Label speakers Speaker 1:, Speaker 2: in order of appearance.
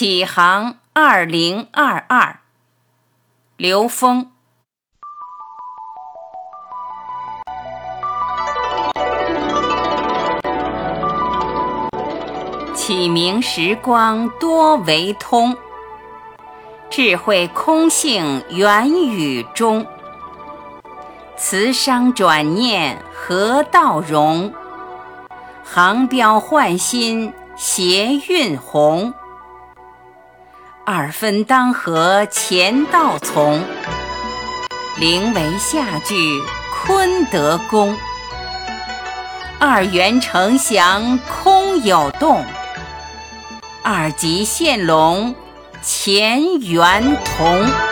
Speaker 1: 启航二零二二，刘峰。启明时光多为通，智慧空性源与中。慈商转念何道融，航标换新谐韵红。二分当合乾道从，灵为下句坤德宫。二元成祥空有动，二极现龙乾元同。